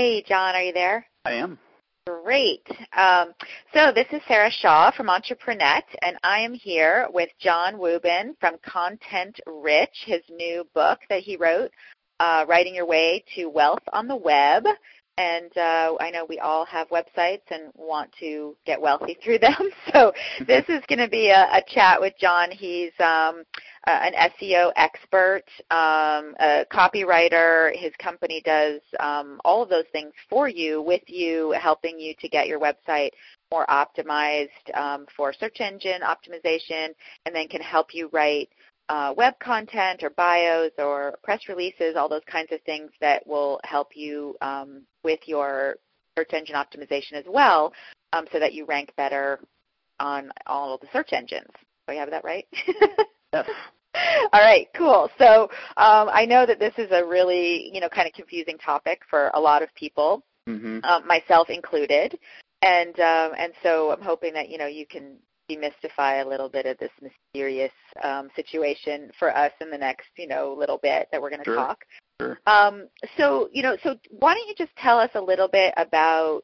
Hey, Jon, are you there? I am. Great. Um, so this is Sarah Shaw from Entrepreneur, and I am here with Jon Wuebben from Content Rich, his new book that he wrote, uh, Writing Your Way to Wealth on the Web. And uh, I know we all have websites and want to get wealthy through them. So this is going to be a, a, chat with Jon. He's um, uh, an SEO expert, um, a copywriter. His company does um, all of those things for you, with you, helping you to get your website more optimized um, for search engine optimization, and then can help you write uh, web content or bios or press releases, all those kinds of things that will help you um, with your search engine optimization as well, um, so that you rank better on all of the search engines. Do I have that right? yes. All right, cool. So um, I know that this is a really, you know, kind of confusing topic for a lot of people, mm-hmm. um, myself included, and um, and so I'm hoping that you know you can demystify a little bit of this mysterious um, situation for us in the next, you know, little bit that we're going to sure. talk. Sure. Um, so, you know, so why don't you just tell us a little bit about,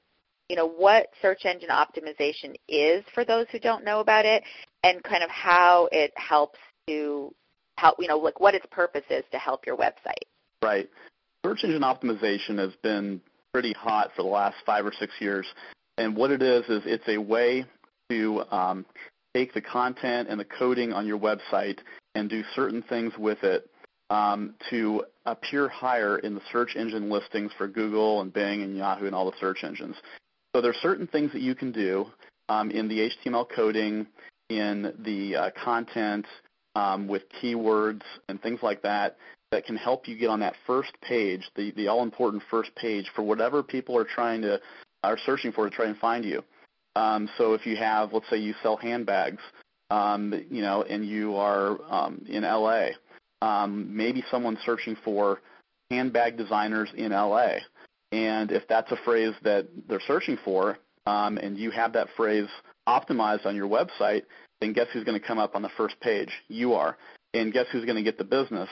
you know, what search engine optimization is for those who don't know about it, and kind of how it helps to help, you know, like what its purpose is to help your website. Right. Search engine optimization has been pretty hot for the last five or six years. And what it is, is it's a way to um, take the content and the coding on your website and do certain things with it um, to appear higher in the search engine listings for Google and Bing and Yahoo and all the search engines. So there are certain things that you can do um, in the HTML coding, in the uh, content, um, with keywords and things like that that can help you get on that first page, the, the all-important first page for whatever people are trying to are searching for to try and find you. Um, so if you have, let's say you sell handbags, um, you know, and you are um, in LA, um, maybe someone's searching for handbag designers in LA. And if that's a phrase that they're searching for, um, and you have that phrase optimized on your website, then guess who's going to come up on the first page? You are. And guess who's going to get the business?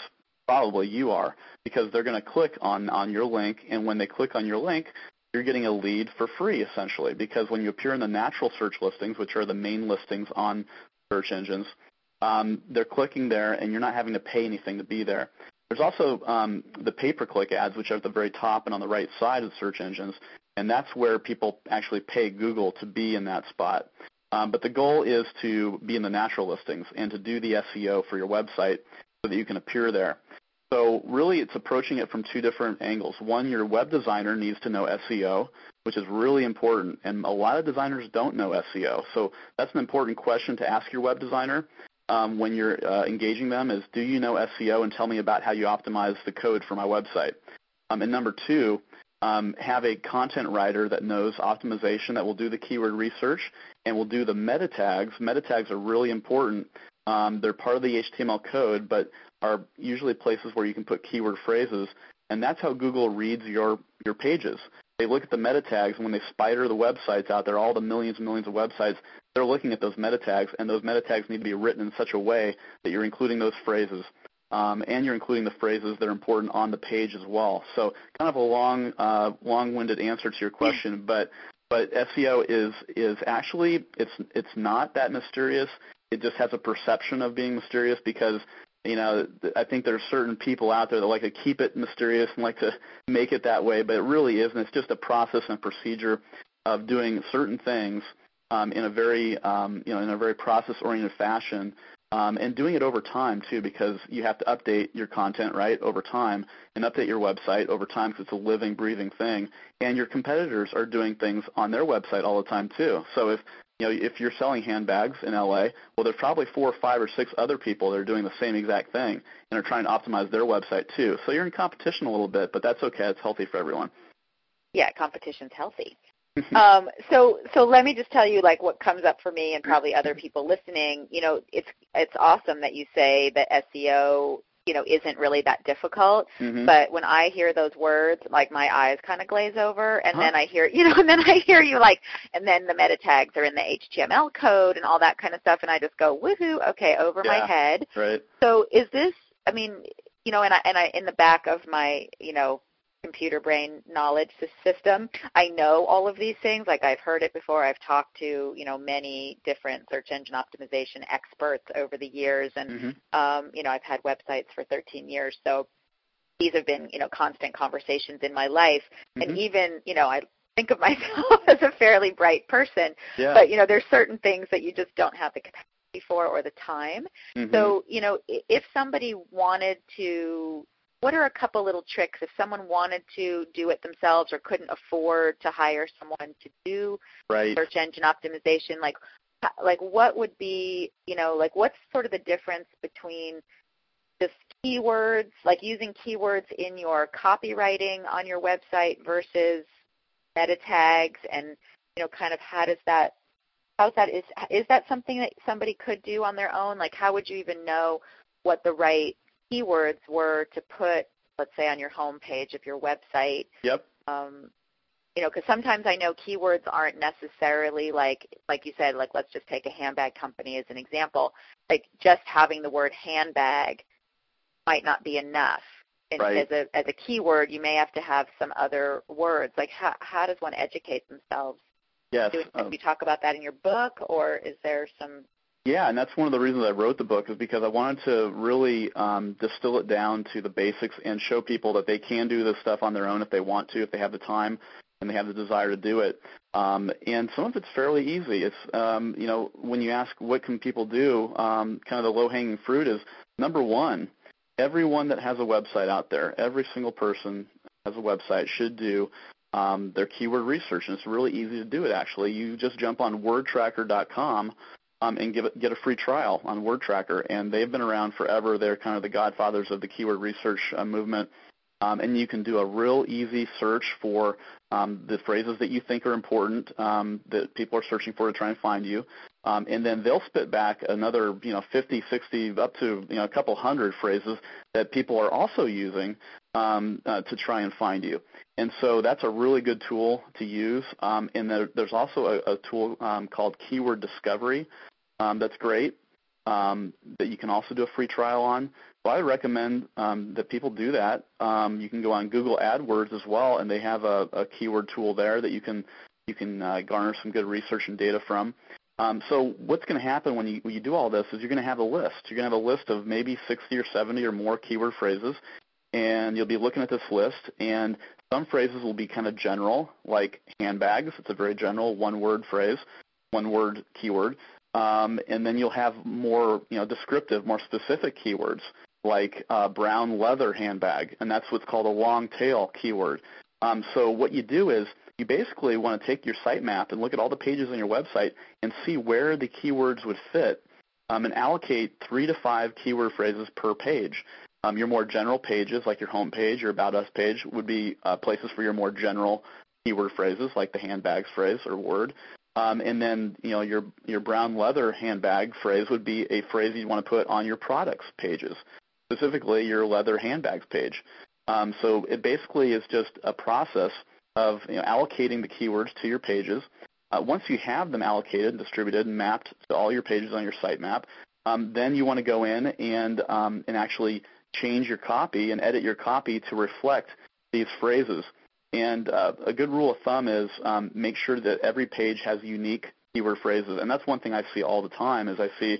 Probably you are, because they're going to click on, on your link, and when they click on your link, you're getting a lead for free essentially because when you appear in the natural search listings, which are the main listings on search engines, um, they're clicking there and you're not having to pay anything to be there. There's also um, the pay-per-click ads, which are at the very top and on the right side of the search engines, and that's where people actually pay Google to be in that spot. Um, but the goal is to be in the natural listings and to do the SEO for your website so that you can appear there. So really it's approaching it from two different angles. One, your web designer needs to know SEO, which is really important, and a lot of designers don't know SEO. So that's an important question to ask your web designer um, when you're uh, engaging them is, do you know SEO and tell me about how you optimize the code for my website? Um, and number two, um, have a content writer that knows optimization that will do the keyword research and will do the meta tags. Meta tags are really important. Um, they're part of the HTML code, but are usually places where you can put keyword phrases, and that's how Google reads your, your pages. They look at the meta tags, and when they spider the websites out there, all the millions and millions of websites, they're looking at those meta tags, and those meta tags need to be written in such a way that you're including those phrases. Um, and you're including the phrases that are important on the page as well. So kind of a long, uh, long-winded answer to your question, but but SEO is is actually it's it's not that mysterious. It just has a perception of being mysterious because you know, I think there's certain people out there that like to keep it mysterious and like to make it that way, but it really isn't. It's just a process and procedure of doing certain things um, in a very, um, you know, in a very process-oriented fashion, um, and doing it over time too, because you have to update your content right over time and update your website over time because it's a living, breathing thing. And your competitors are doing things on their website all the time too. So if you know, if you're selling handbags in LA, well, there's probably four or five or six other people that are doing the same exact thing and are trying to optimize their website too. So you're in competition a little bit, but that's okay. It's healthy for everyone. Yeah, competition's healthy. um, so so let me just tell you like what comes up for me and probably other people listening. You know, it's it's awesome that you say that SEO you know isn't really that difficult mm-hmm. but when i hear those words like my eyes kind of glaze over and huh. then i hear you know and then i hear you like and then the meta tags are in the html code and all that kind of stuff and i just go woohoo okay over yeah, my head right so is this i mean you know and i and i in the back of my you know computer brain knowledge system. I know all of these things. Like I've heard it before. I've talked to you know many different search engine optimization experts over the years, and mm-hmm. um, you know I've had websites for 13 years. So these have been you know constant conversations in my life, mm-hmm. and even you know I think of myself as a fairly bright person, yeah. but you know there's certain things that you just don't have the capacity for or the time. Mm-hmm. So, you know, if somebody wanted to what are a couple little tricks if someone wanted to do it themselves or couldn't afford to hire someone to do right. search engine optimization like like what would be you know like what's sort of the difference between just keywords like using keywords in your copywriting on your website versus meta tags and you know kind of how does that how's that is is that something that somebody could do on their own like how would you even know what the right keywords were to put, let's say, on your home page of your website. Yep. Um, you know, because sometimes I know keywords aren't necessarily like, like you said, like let's just take a handbag company as an example. Like just having the word handbag might not be enough. And right. as a as a keyword, you may have to have some other words. Like how how does one educate themselves? Yes. Do, um, you talk about that in your book, or is there some yeah, and that's one of the reasons I wrote the book is because I wanted to really um, distill it down to the basics and show people that they can do this stuff on their own if they want to, if they have the time and they have the desire to do it. Um, and some of it's fairly easy. It's um, you know when you ask what can people do, um, kind of the low-hanging fruit is number one. Everyone that has a website out there, every single person has a website should do um, their keyword research, and it's really easy to do it. Actually, you just jump on WordTracker.com um, and give get a free trial on WordTracker. And they've been around forever. They're kind of the godfathers of the keyword research uh, movement. Um, and you can do a real easy search for um, the phrases that you think are important um, that people are searching for to try and find you. Um, and then they'll spit back another, you know, 50, 60, up to you know a couple hundred phrases that people are also using um, uh, to try and find you. And so that's a really good tool to use. Um, and there, there's also a, a tool um, called Keyword Discovery um, that's great um, that you can also do a free trial on. So I recommend um, that people do that. Um, you can go on Google AdWords as well, and they have a, a keyword tool there that you can you can uh, garner some good research and data from. Um, so what's going to happen when you, when you do all this is you're going to have a list. You're going to have a list of maybe 60 or 70 or more keyword phrases, and you'll be looking at this list, and some phrases will be kind of general, like handbags. It's a very general one-word phrase, one-word keyword. Um, and then you'll have more, you know, descriptive, more specific keywords like uh, brown leather handbag, and that's what's called a long tail keyword. Um, so what you do is you basically want to take your sitemap and look at all the pages on your website and see where the keywords would fit um, and allocate three to five keyword phrases per page. Um, your more general pages, like your home page, your About Us page, would be uh, places for your more general keyword phrases, like the handbags phrase or word. Um, and then you know your your brown leather handbag phrase would be a phrase you'd want to put on your products pages, specifically your leather handbags page. Um, so it basically is just a process of you know, allocating the keywords to your pages. Uh, once you have them allocated, distributed, and mapped to all your pages on your sitemap, um, then you want to go in and um, and actually change your copy and edit your copy to reflect these phrases. And uh, a good rule of thumb is um, make sure that every page has unique keyword phrases. And that's one thing I see all the time is I see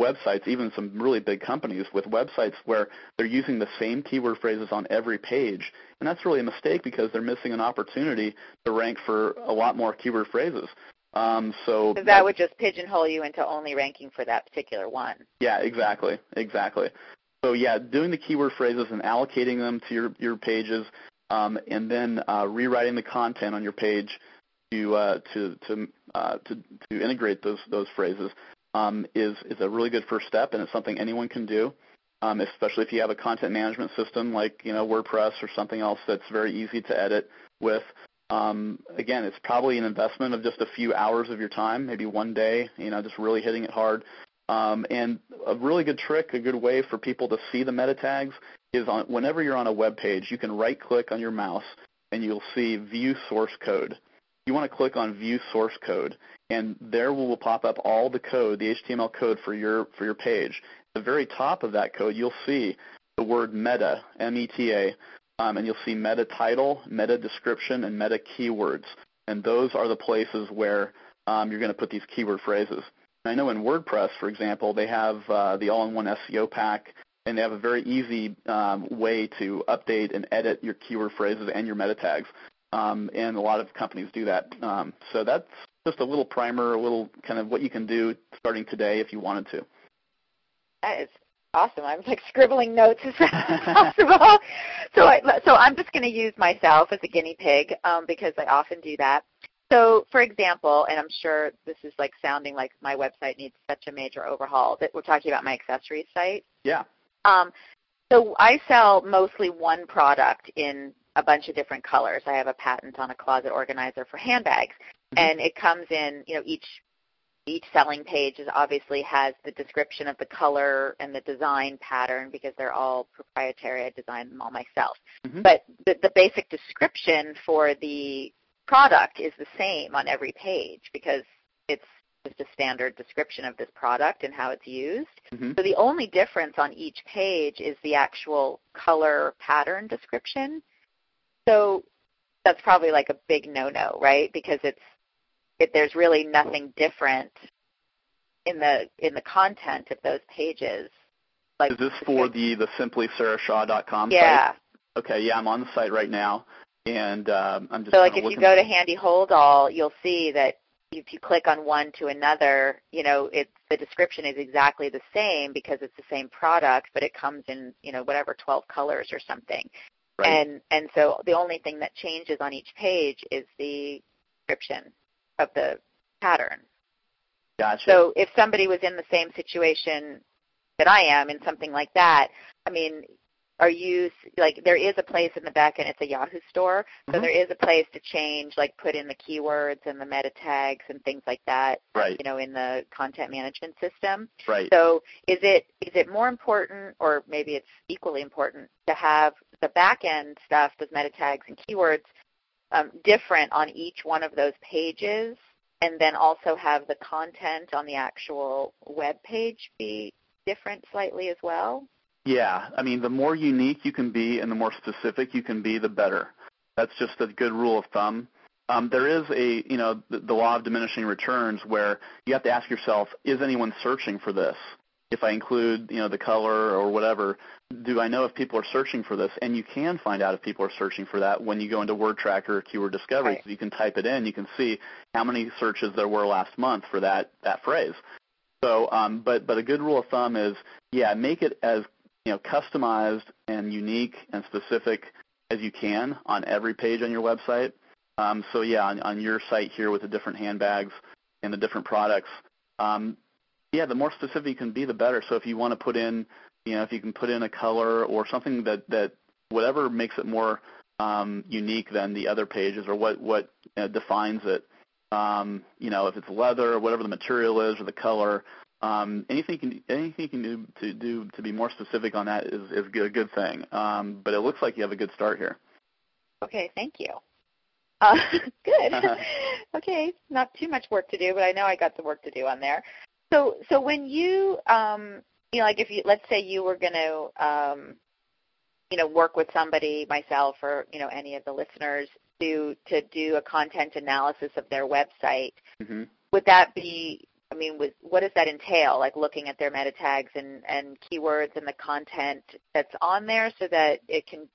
websites, even some really big companies with websites where they're using the same keyword phrases on every page. And that's really a mistake because they're missing an opportunity to rank for a lot more keyword phrases. Um, so that, that would just pigeonhole you into only ranking for that particular one. Yeah, exactly, exactly. So yeah, doing the keyword phrases and allocating them to your, your pages um, and then uh, rewriting the content on your page to uh, to to, uh, to to integrate those those phrases um, is is a really good first step, and it's something anyone can do. Um, especially if you have a content management system like you know WordPress or something else that's very easy to edit with. Um, again, it's probably an investment of just a few hours of your time, maybe one day, you know, just really hitting it hard. Um, and a really good trick, a good way for people to see the meta tags is on whenever you're on a web page, you can right click on your mouse and you'll see view source code. You want to click on view source code and there will pop up all the code, the HTML code for your for your page. At the very top of that code, you'll see the word meta, M-E-T-A, um, and you'll see meta title, meta description, and meta keywords. And those are the places where um, you're going to put these keyword phrases. And I know in WordPress, for example, they have uh, the all-in-one SEO pack, and they have a very easy um, way to update and edit your keyword phrases and your meta tags. Um, and a lot of companies do that. Um, so that's just a little primer, a little kind of what you can do starting today if you wanted to. That is awesome. I'm like scribbling notes as possible. so, I, so I'm just going to use myself as a guinea pig um, because I often do that. So, for example, and I'm sure this is like sounding like my website needs such a major overhaul. That we're talking about my accessories site. Yeah. Um, so I sell mostly one product in a bunch of different colors. I have a patent on a closet organizer for handbags, mm-hmm. and it comes in. You know, each each selling page is obviously has the description of the color and the design pattern because they're all proprietary. I designed them all myself. Mm-hmm. But the, the basic description for the product is the same on every page because it's just a standard description of this product and how it's used. Mm-hmm. So the only difference on each page is the actual color pattern description. So that's probably like a big no-no, right? Because it's it, there's really nothing different in the in the content of those pages. Like is this for the the simplysarahshaw.com yeah. site? Okay, yeah, I'm on the site right now and um, I'm just so like if you go to Handy Hold All, you'll see that if you click on one to another, you know, it's the description is exactly the same because it's the same product, but it comes in, you know, whatever 12 colors or something. Right. And and so the only thing that changes on each page is the description of the pattern. Gotcha. So if somebody was in the same situation that I am in something like that, I mean, are used like there is a place in the back end it's a yahoo store. So mm-hmm. there is a place to change like put in the keywords and the meta tags and things like that right. you know in the content management system. Right. So is it is it more important or maybe it's equally important to have the back end stuff those meta tags and keywords um, different on each one of those pages and then also have the content on the actual web page be different slightly as well yeah, I mean, the more unique you can be and the more specific you can be, the better. That's just a good rule of thumb. Um, there is a, you know, the, the law of diminishing returns where you have to ask yourself, is anyone searching for this? If I include, you know, the color or whatever, do I know if people are searching for this? And you can find out if people are searching for that when you go into Word Tracker or Keyword Discovery. Right. So you can type it in, you can see how many searches there were last month for that that phrase. So, um, but but a good rule of thumb is, yeah, make it as you know, customized and unique and specific as you can on every page on your website. Um, so yeah, on, on, your site here with the different handbags and the different products, um, yeah, the more specific you can be, the better. So if you want to put in, you know, if you can put in a color or something that that whatever makes it more um, unique than the other pages or what what uh, defines it. Um, you know, if it's leather or whatever the material is or the color, um, anything you can anything you can do to do to be more specific on that is is a good thing. Um, but it looks like you have a good start here. Okay, thank you. Uh, good. okay, not too much work to do, but I know I got the work to do on there. So so when you um, you know like if you let's say you were going to um, you know work with somebody myself or you know any of the listeners to to do a content analysis of their website. Mm-hmm. Would that be I mean, what does that entail? Like looking at their meta tags and, and keywords and the content that's on there so that it can,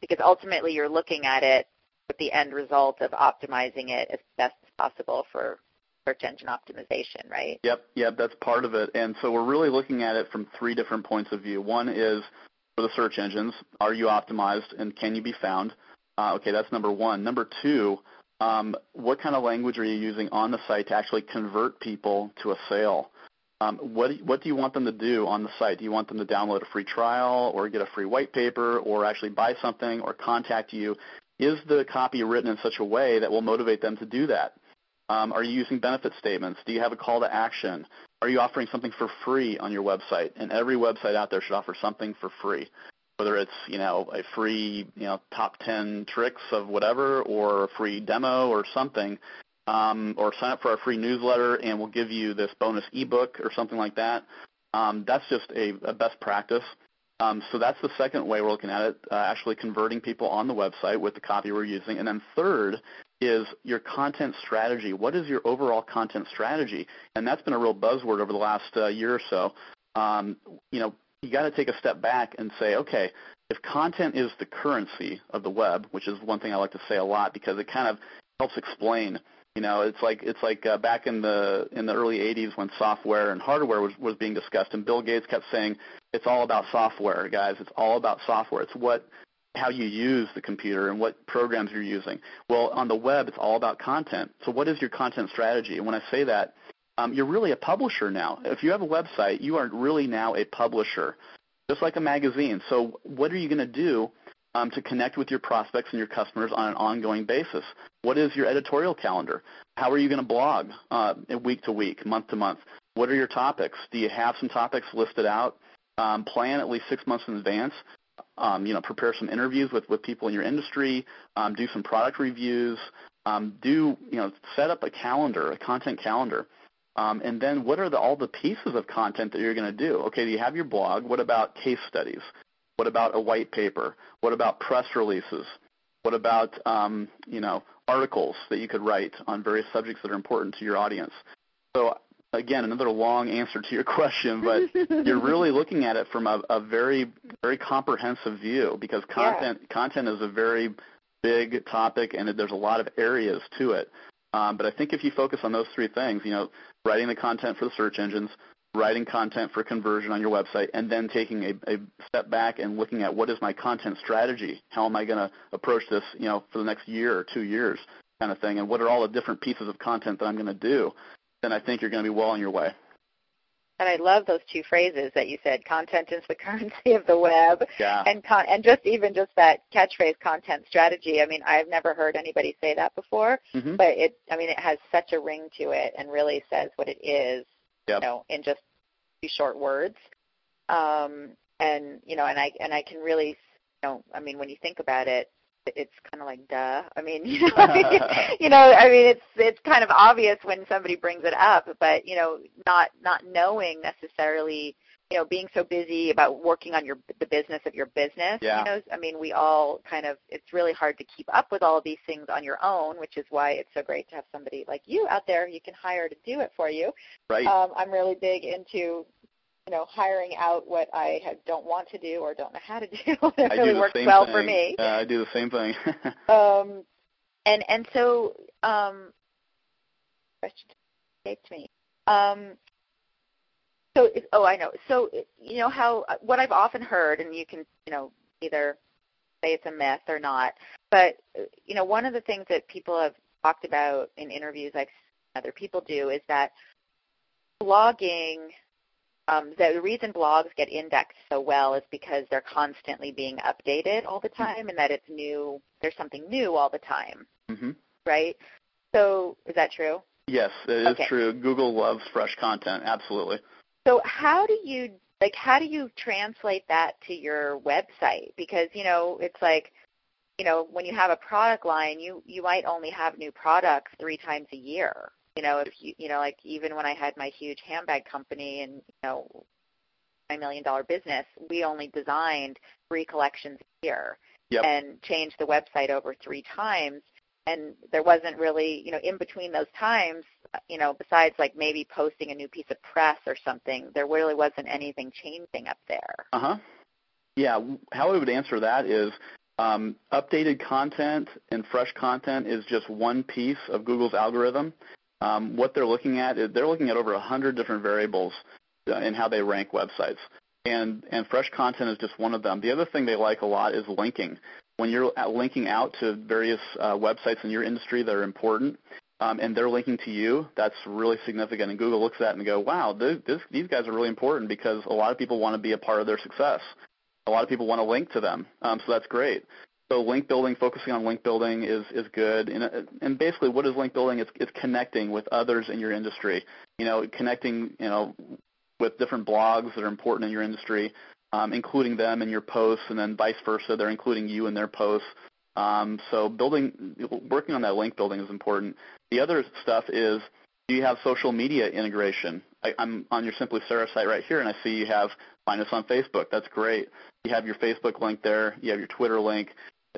because ultimately you're looking at it with the end result of optimizing it as best as possible for search engine optimization, right? Yep, yep, that's part of it. And so we're really looking at it from three different points of view. One is for the search engines, are you optimized and can you be found? Uh, okay, that's number one. Number two, um, what kind of language are you using on the site to actually convert people to a sale? Um, what, what do you want them to do on the site? Do you want them to download a free trial or get a free white paper or actually buy something or contact you? Is the copy written in such a way that will motivate them to do that? Um, are you using benefit statements? Do you have a call to action? Are you offering something for free on your website? And every website out there should offer something for free whether it's you know a free you know top 10 tricks of whatever or a free demo or something um, or sign up for our free newsletter and we'll give you this bonus ebook or something like that um, that's just a, a best practice Um, so that's the second way we're looking at it, uh, actually converting people on the website with the copy we're using. And then third is your content strategy. What is your overall content strategy? And that's been a real buzzword over the last uh, year or so. Um, you know, you got to take a step back and say, okay, if content is the currency of the web, which is one thing I like to say a lot because it kind of helps explain. You know, it's like it's like uh, back in the in the early '80s when software and hardware was was being discussed, and Bill Gates kept saying it's all about software, guys. It's all about software. It's what how you use the computer and what programs you're using. Well, on the web, it's all about content. So what is your content strategy? And when I say that, um, you're really a publisher now. If you have a website, you are really now a publisher, just like a magazine. So what are you going to do um, to connect with your prospects and your customers on an ongoing basis? What is your editorial calendar? How are you going to blog uh, week to week, month to month? What are your topics? Do you have some topics listed out? Um, plan at least six months in advance. Um, you know, prepare some interviews with, with people in your industry. Um, do some product reviews. Um, do you know, set up a calendar, a content calendar. Um, and then what are the, all the pieces of content that you're going to do? Okay, do you have your blog. What about case studies? What about a white paper? What about press releases? What about um, you know articles that you could write on various subjects that are important to your audience? So again, another long answer to your question, but you're really looking at it from a, a very very comprehensive view because content yeah. content is a very big topic and there's a lot of areas to it. Um, but I think if you focus on those three things, you know, writing the content for the search engines, writing content for conversion on your website, and then taking a, a step back and looking at what is my content strategy? How am I going to approach this, you know, for the next year or two years, kind of thing, and what are all the different pieces of content that I'm going to do? Then I think you're going to be well on your way. And I love those two phrases that you said. Content is the currency of the web, yeah. and con- and just even just that catchphrase, content strategy. I mean, I've never heard anybody say that before, mm-hmm. but it. I mean, it has such a ring to it, and really says what it is. Yep. You know, in just a few short words. Um, and you know, and I and I can really, you know, I mean, when you think about it, it's kind of like duh. I mean, you know, you know, I mean, it's it's kind of obvious when somebody brings it up, but you know, not not knowing necessarily, you know, being so busy about working on your the business of your business. Yeah. You know, I mean, we all kind of it's really hard to keep up with all of these things on your own, which is why it's so great to have somebody like you out there you can hire to do it for you. Right. Um, I'm really big into you know, hiring out what I don't want to do or don't know how to do. it I really do works well thing. for me. Uh, I do the same thing. um, and and so um, question escaped me. Um, so oh, I know. So you know how what I've often heard, and you can you know either say it's a myth or not, but you know one of the things that people have talked about in interviews I've seen other people do is that blogging um, the reason blogs get indexed so well is because they're constantly being updated all the Mm-hmm. time and that it's new there's something new all the time mm-hmm. right so is that true Yes, it is Okay. true. Google loves fresh content. Absolutely. so how do you like how do you translate that to your website because you know it's like you know when you have a product line you you might only have new products three times a year you know if you you know like even when i had my huge handbag company and you know my million dollar business we only designed three collections a year Yep. and changed the website over three times and there wasn't really you know in between those times you know besides like maybe posting a new piece of press or something there really wasn't anything changing up there Uh huh. Yeah. How I would answer that is um, updated content and fresh content is just one piece of Google's algorithm. Um, what they're looking at is they're looking at over a hundred different variables uh, in how they rank websites, and and fresh content is just one of them. The other thing they like a lot is linking. When you're linking out to various uh, websites in your industry that are important, um, and they're linking to you, that's really significant. And Google looks at that and go, wow, this, this, these guys are really important because a lot of people want to be a part of their success. A lot of people want to link to them, um, so that's great. So link building, focusing on link building is, is good. And, uh, and basically what is link building? It's, it's connecting with others in your industry. You know, connecting, you know, with different blogs that are important in your industry, um, including them in your posts, and then vice versa, they're including you in their posts. Um, so building, working on that link building is important. The other stuff is, do you have social media integration? I, I'm on your Simply Sarah site right here, and I see you have find us on Facebook. That's great. You have your Facebook link there. You have your Twitter link.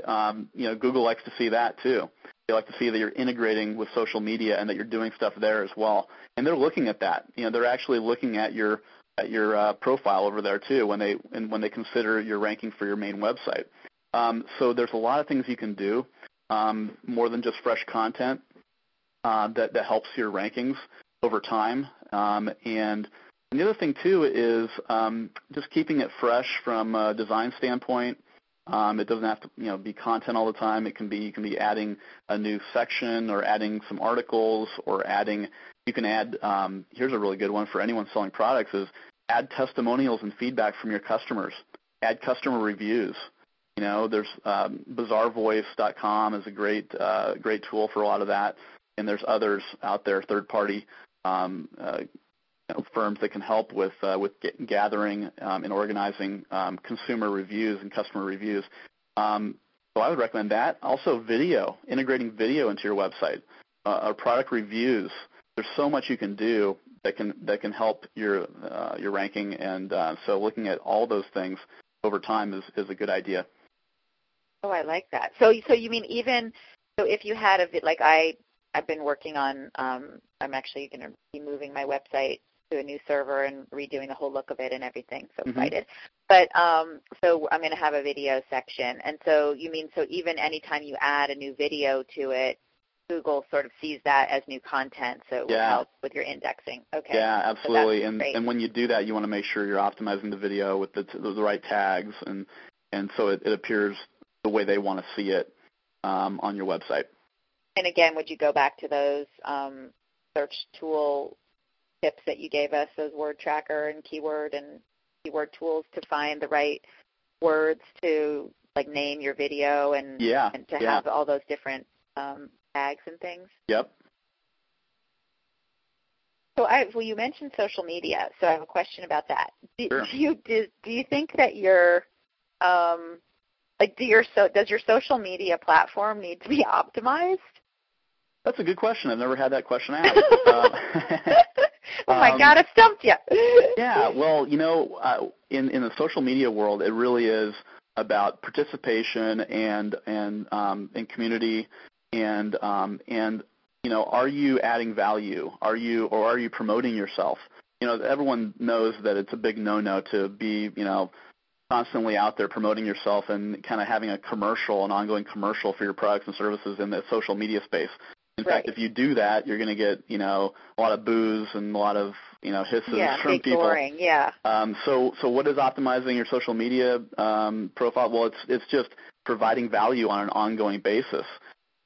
Um, you know, Google likes to see that too. They like to see that you're integrating with social media and that you're doing stuff there as well. And they're looking at that. You know, they're actually looking at your at your uh, profile over there too when they and when they consider your ranking for your main website. Um, so there's a lot of things you can do um, more than just fresh content uh, that that helps your rankings over time. Um, and, and the other thing too is um, just keeping it fresh from a design standpoint. Um, it doesn't have to, you know, be content all the time. It can be you can be adding a new section or adding some articles or adding. You can add. Um, here's a really good one for anyone selling products: is add testimonials and feedback from your customers. Add customer reviews. You know, there's um, BazaarVoice.com is a great uh, great tool for a lot of that, and there's others out there, third party um, uh, firms that can help with uh, with get, gathering um, and organizing um, consumer reviews and customer reviews. Um, so I would recommend that. Also, video, integrating video into your website, uh, or product reviews. There's so much you can do that can that can help your uh, your ranking, and uh, so looking at all those things over time is is a good idea. Oh, I like that. So so you mean even so if you had a like I I've been working on. Um, I'm actually going to be moving my website to a new server and redoing the whole look of it and everything. So Mhm. excited! But um, so I'm going to have a video section, and so you mean so even anytime you add a new video to it, Google sort of sees that as new content, so it will help with your indexing. Okay. Yeah, absolutely. and great. and when you do that, you want to make sure you're optimizing the video with the the right tags, and and so it, it appears the way they want to see it um, on your website. And again, would you go back to those um, search tool tips that you gave us, those word tracker and keyword and keyword tools to find the right words to like name your video and Yeah, and to yeah. have all those different um, tags and things? Yep. So I well, you mentioned social media, so I have a question about that. Do, Sure. do you do, do you think that your um, like do your so does your social media platform need to be optimized? That's a good question. I've never had that question asked. um, oh my um, God, I stumped you. yeah, well, you know, uh, in in the social media world, it really is about participation and and um, and community and um, and you know, are you adding value? Are you or are you promoting yourself? You know, everyone knows that it's a big no-no to be you know constantly out there promoting yourself and kind of having a commercial, an ongoing commercial for your products and services in the social media space. In Right. fact, if you do that, you're going to get you know a lot of boos and a lot of you know hisses yeah, from people. boring. Yeah. Um, so, so what is optimizing your social media um, profile? Well, it's it's just providing value on an ongoing basis.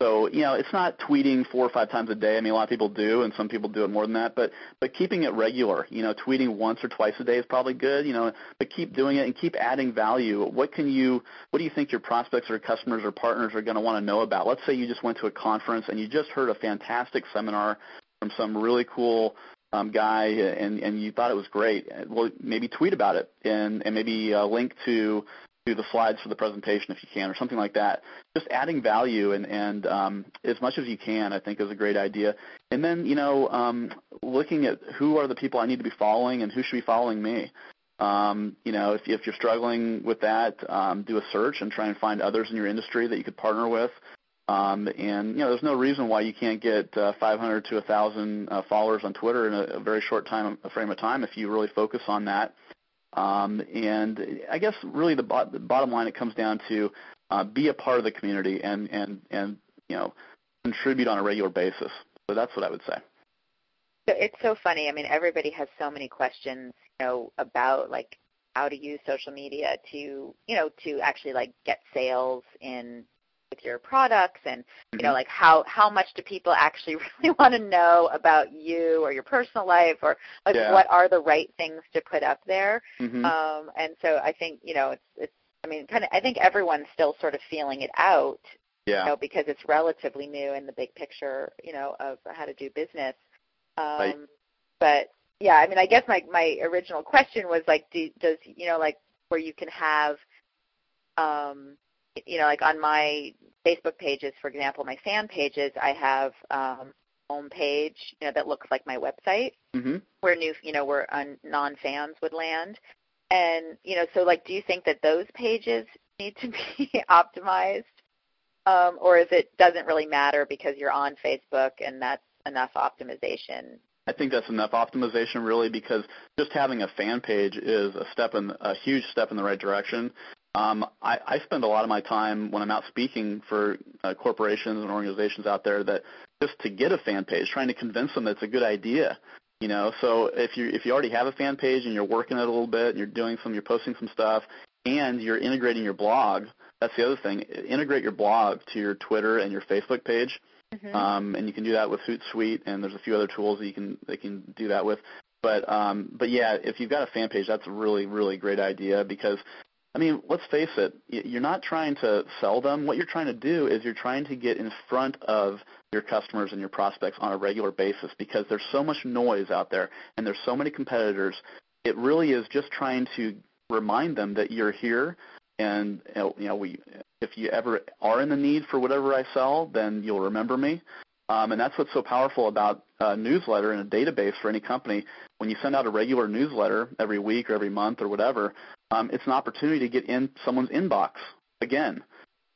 So, you know, it's not tweeting four or five times a day. I mean, a lot of people do, and some people do it more than that. But but keeping it regular, you know, tweeting once or twice a day is probably good. You know, but keep doing it and keep adding value. What can you? What do you think your prospects or customers or partners are going to want to know about? Let's say you just went to a conference and you just heard a fantastic seminar from some really cool um, guy and, and you thought it was great, well, maybe tweet about it and, and maybe uh, link to to the slides for the presentation if you can, or something like that. Just adding value and, and um, as much as you can, I think, is a great idea. And then, you know, um, looking at who are the people I need to be following and who should be following me. Um, you know, if, if you're struggling with that, um, do a search and try and find others in your industry that you could partner with. Um, and you know, there's no reason why you can't get uh, 500 to 1,000 uh, followers on Twitter in a, a very short time a frame of time if you really focus on that. Um, and I guess really the, bo- the bottom line it comes down to uh, be a part of the community and and and you know contribute on a regular basis. So that's what I would say. So it's so funny. I mean, everybody has so many questions, you know, about like how to use social media to, you know, to actually like get sales in with your products and you know Mhm. like how how much do people actually really want to know about you or your personal life or like Yeah. what are the right things to put up there Mhm. um and so i think you know it's it's i mean kind of i think everyone's still sort of feeling it out yeah. you know, because it's relatively new in the big picture, you know, of how to do business. Um, Right. But yeah, I mean, I guess my my original question was like, do, does you know, like where you can have, um, you know, like on my Facebook pages, for example, my fan pages, I have um, home page, you know, that looks like my website Mhm. where new, you know, where un, non-fans would land. and you know, so like, do you think that those pages need to be optimized, um, or is it doesn't really matter because you're on Facebook and that's enough optimization? I think that's enough optimization really because just having a fan page is a step in a huge step in the right direction. Um, I, I spend a lot of my time when I'm out speaking for uh, corporations and organizations out there that just to get a fan page, trying to convince them that it's a good idea. You know, so if you if you already have a fan page and you're working it a little bit, and you're doing some, you're posting some stuff, and you're integrating your blog. That's the other thing. Integrate your blog to your Twitter and your Facebook page, mm-hmm. um, and you can do that with Hootsuite, and there's a few other tools that you can that can do that with. But um, but yeah, if you've got a fan page, that's a really really great idea because I mean, let's face it, you're not trying to sell them. What you're trying to do is you're trying to get in front of your customers and your prospects on a regular basis because there's so much noise out there and there's so many competitors. It really is just trying to remind them that you're here and you know we if you ever are in the need for whatever I sell, then you'll remember me. Um, and that's what's so powerful about a newsletter and a database for any company. When you send out a regular newsletter every week or every month or whatever, um, it's an opportunity to get in someone's inbox again.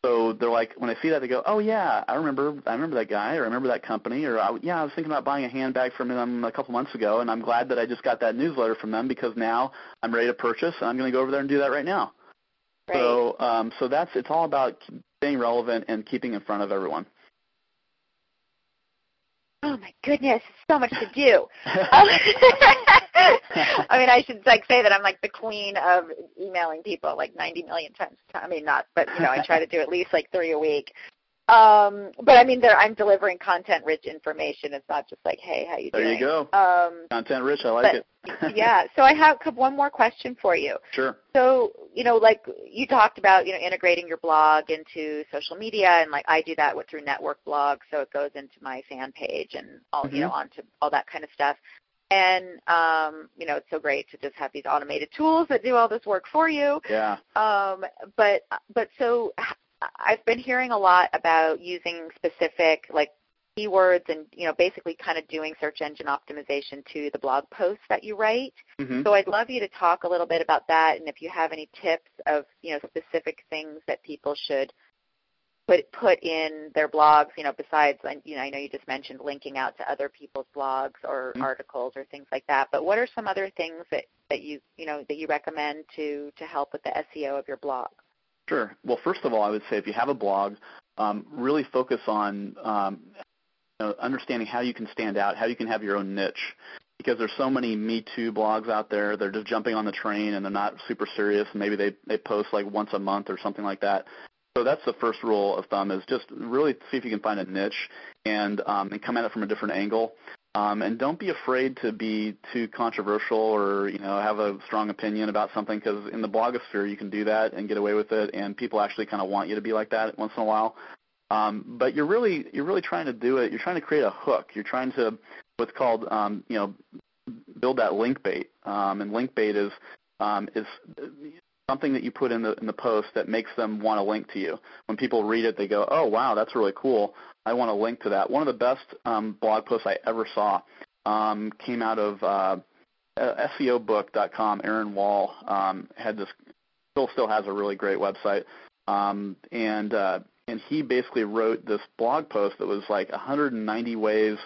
So they're like, when I see that, they go, "Oh yeah, I remember, I remember that guy, or I remember that company, or I, yeah, I was thinking about buying a handbag from them a couple months ago, and I'm glad that I just got that newsletter from them because now I'm ready to purchase, and I'm going to go over there and do that right now." Right. So, um, so that's it's all about staying relevant and keeping in front of everyone. Oh my goodness, so much to do. I mean, I should like say that I'm like the queen of emailing people like 90 million times. I mean, not, but you know, I try to do at least like three a week. Um, but I mean, I'm delivering content-rich information. It's not just like, hey, how you there doing? There you go. Um, Content-rich, I like but, it. yeah. So I have one more question for you. Sure. So you know, like you talked about, you know, integrating your blog into social media, and like I do that with through network blog, so it goes into my fan page and all, mm-hmm. you know, onto all that kind of stuff. And um, you know, it's so great to just have these automated tools that do all this work for you. Yeah. Um, but but so I've been hearing a lot about using specific like keywords and you know basically kind of doing search engine optimization to the blog posts that you write. Mm-hmm. So I'd love you to talk a little bit about that and if you have any tips of you know specific things that people should put put in their blogs, you know, besides you know, I know you just mentioned linking out to other people's blogs or mm-hmm. articles or things like that. But what are some other things that, that you you know that you recommend to to help with the SEO of your blog? Sure. Well, first of all, I would say if you have a blog, um, really focus on um, you know, understanding how you can stand out, how you can have your own niche. Because there's so many Me Too blogs out there, they're just jumping on the train and they're not super serious. Maybe they they post like once a month or something like that. So that's the first rule of thumb is just really see if you can find a niche and um, and come at it from a different angle. Um, and don't be afraid to be too controversial or you know have a strong opinion about something because in the blogosphere you can do that and get away with it, and people actually kind of want you to be like that once in a while. Um, but you're really you're really trying to do it. You're trying to create a hook. You're trying to what's called um, you know build that link bait. Um, and link bait is um, is something that you put in the in the post that makes them want to link to you. When people read it, they go, "Oh, wow, that's really cool. I want to link to that." One of the best um, blog posts I ever saw um, came out of uh, SEObook.com. Aaron Wall um, had this still still has a really great website, um, and uh, and he basically wrote this blog post that was like 190 ways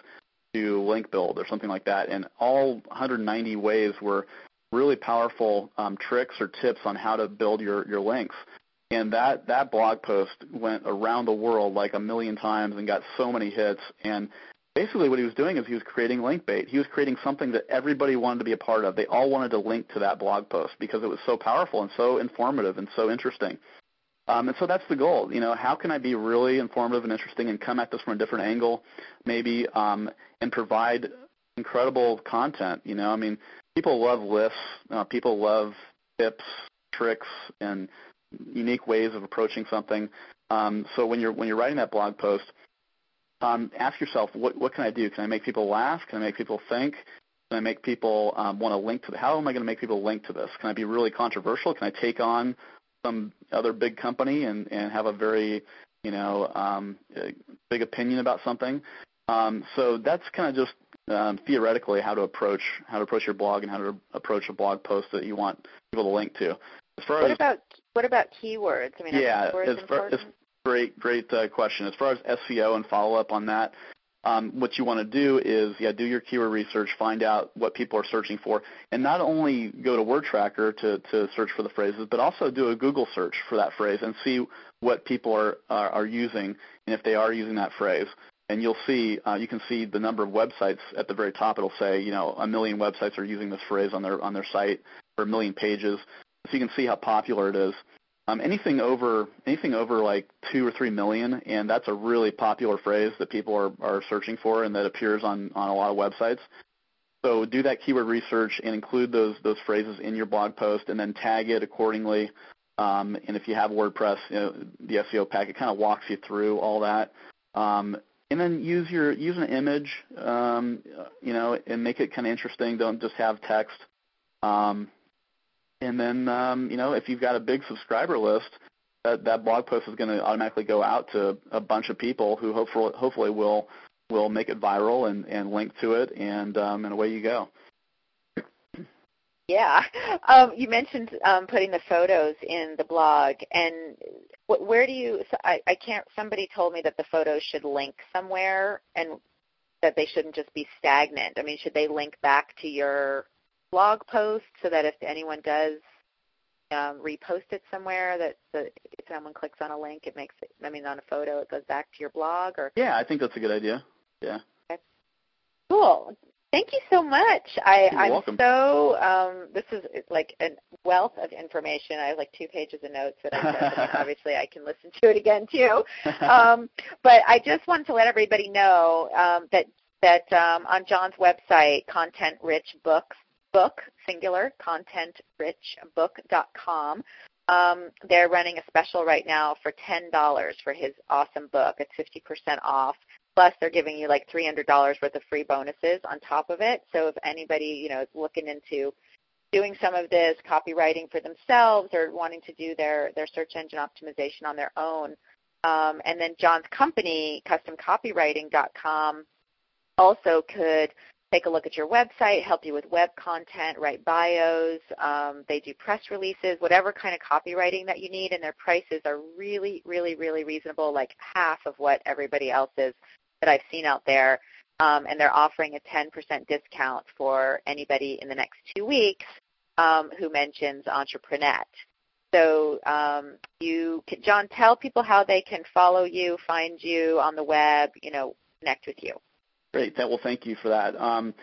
to link build or something like that, and all 190 ways were really powerful um, tricks or tips on how to build your, your links. And that, that blog post went around the world like a million times and got so many hits. And basically what he was doing is he was creating link bait. He was creating something that everybody wanted to be a part of. They all wanted to link to that blog post because it was so powerful and so informative and so interesting. Um, and so that's the goal. You know, how can I be really informative and interesting and come at this from a different angle, maybe, um, and provide incredible content. You know, I mean, people love lists. Uh, people love tips, tricks, and unique ways of approaching something. Um, so when you're when you're writing that blog post, um, ask yourself, what what can I do? Can I make people laugh? Can I make people think? Can I make people um, want to link to the, how am I going to make people link to this? Can I be really controversial? Can I take on some other big company and, and have a very, you know, um, big opinion about something? Um, so that's kind of just um, theoretically how to approach how to approach your blog and how to approach a blog post that you want people to link to. As far what as, about what about keywords? I mean, yeah, as far, as, great great uh, question. As far as SEO and follow up on that, um, what you want to do is yeah do your keyword research, find out what people are searching for, and not only go to Word Tracker to to search for the phrases, but also do a Google search for that phrase and see what people are are, are using and if they are using that phrase and you'll see uh, you can see the number of websites at the very top. It'll say you know a million websites are using this phrase on their on their site or a million pages, so you can see how popular it is. Um, anything over anything over like two or three million, and that's a really popular phrase that people are, are searching for and that appears on, on a lot of websites. So do that keyword research and include those those phrases in your blog post, and then tag it accordingly. Um, and if you have WordPress, you know, the SEO packet kind of walks you through all that. Um, and then use your use an image, um, you know, and make it kind of interesting. Don't just have text. Um, and then, um, you know, if you've got a big subscriber list, that that blog post is going to automatically go out to a bunch of people who hopefully hopefully will will make it viral and and link to it, and um, and away you go. Yeah, um, you mentioned um, putting the photos in the blog, and wh- where do you? I, I can't. Somebody told me that the photos should link somewhere, and that they shouldn't just be stagnant. I mean, should they link back to your blog post so that if anyone does um, repost it somewhere, that the, if someone clicks on a link, it makes it. I mean, on a photo, it goes back to your blog, or yeah, I think that's a good idea. Yeah. Okay. Cool. Thank you so much. I, You're I'm welcome. so um, this is like a wealth of information. I have like two pages of notes that I took. obviously, I can listen to it again too. Um, but I just wanted to let everybody know um, that that um, on Jon's website, Content Rich Books book singular contentrichbook.com. Um, they're running a special right now for ten dollars for his awesome book. It's fifty percent off. Plus, they're giving you like $300 worth of free bonuses on top of it. So if anybody, you know, is looking into doing some of this copywriting for themselves or wanting to do their, their search engine optimization on their own, um, and then Jon's company, customcopywriting.com, also could take a look at your website, help you with web content, write bios. Um, they do press releases, whatever kind of copywriting that you need, and their prices are really, really, really reasonable, like half of what everybody else is that I've seen out there, um, and they're offering a 10% discount for anybody in the next two weeks um, who mentions Entrepreneur. So um, you, can, Jon, tell people how they can follow you, find you on the web, you know, connect with you. Great. Well, thank you for that. Um,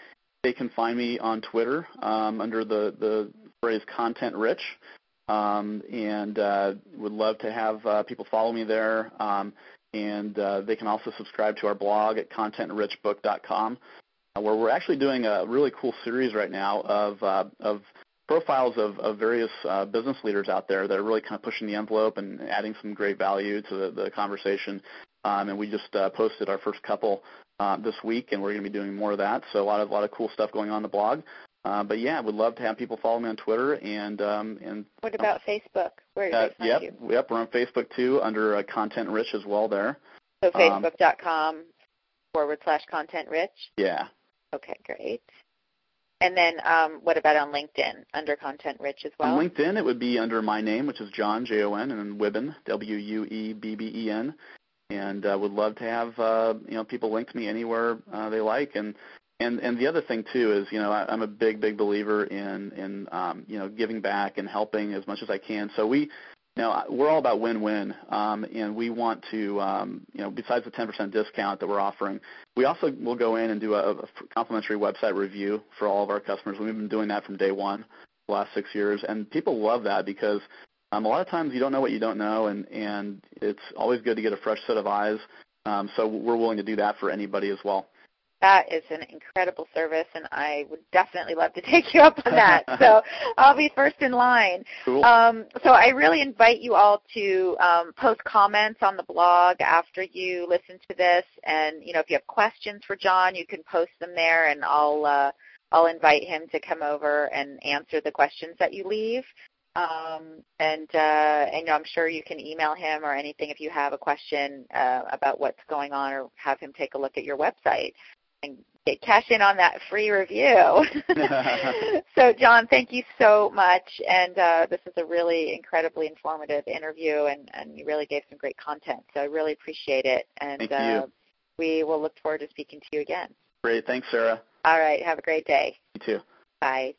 they can find me on Twitter um, under the, the phrase content rich, um, and uh, would love to have uh, people follow me there. Um, and uh, they can also subscribe to our blog at contentrichbook.com, uh, where we're actually doing a really cool series right now of uh, of profiles of, of various uh, business leaders out there that are really kind of pushing the envelope and adding some great value to the, the conversation. Um, and we just uh, posted our first couple uh, this week, and we're going to be doing more of that. So a lot of a lot of cool stuff going on the blog. Uh, but yeah, would love to have people follow me on Twitter and um, and. What about Facebook? Where uh, yep, you? Yep, we're on Facebook too under uh, Content Rich as well there. So um, Facebook.com um, forward slash Content Rich. Yeah. Okay, great. And then um, what about on LinkedIn under Content Rich as well? On LinkedIn, it would be under my name, which is Jon J O N, and then Wuebben W U E B B E N, and uh, would love to have uh, you know people link to me anywhere uh, they like. And and and the other thing too is you know I, I'm a big big believer in in um, you know giving back and helping as much as I can. So we you know we're all about win-win, um, and we want to um, you know besides the 10% discount that we're offering, we also will go in and do a, a complimentary website review for all of our customers. We've been doing that from day one, the last six years, and people love that because um, a lot of times you don't know what you don't know, and and it's always good to get a fresh set of eyes. Um, so we're willing to do that for anybody as well that is an incredible service, and I would definitely love to take you up on that. so I'll be first in line. Cool. Um, so I really invite you all to um, post comments on the blog after you listen to this, and you know if you have questions for Jon, you can post them there, and I'll uh, I'll invite him to come over and answer the questions that you leave. Um, and uh, and I'm sure you can email him or anything if you have a question uh, about what's going on, or have him take a look at your website. And get cash in on that free review. so, Jon, thank you so much, and uh, this is a really incredibly informative interview, and, and you really gave some great content. So I really appreciate it, and uh, we will look forward to speaking to you again. Great, thanks, Sarah. All right, have a great day. You too. Bye.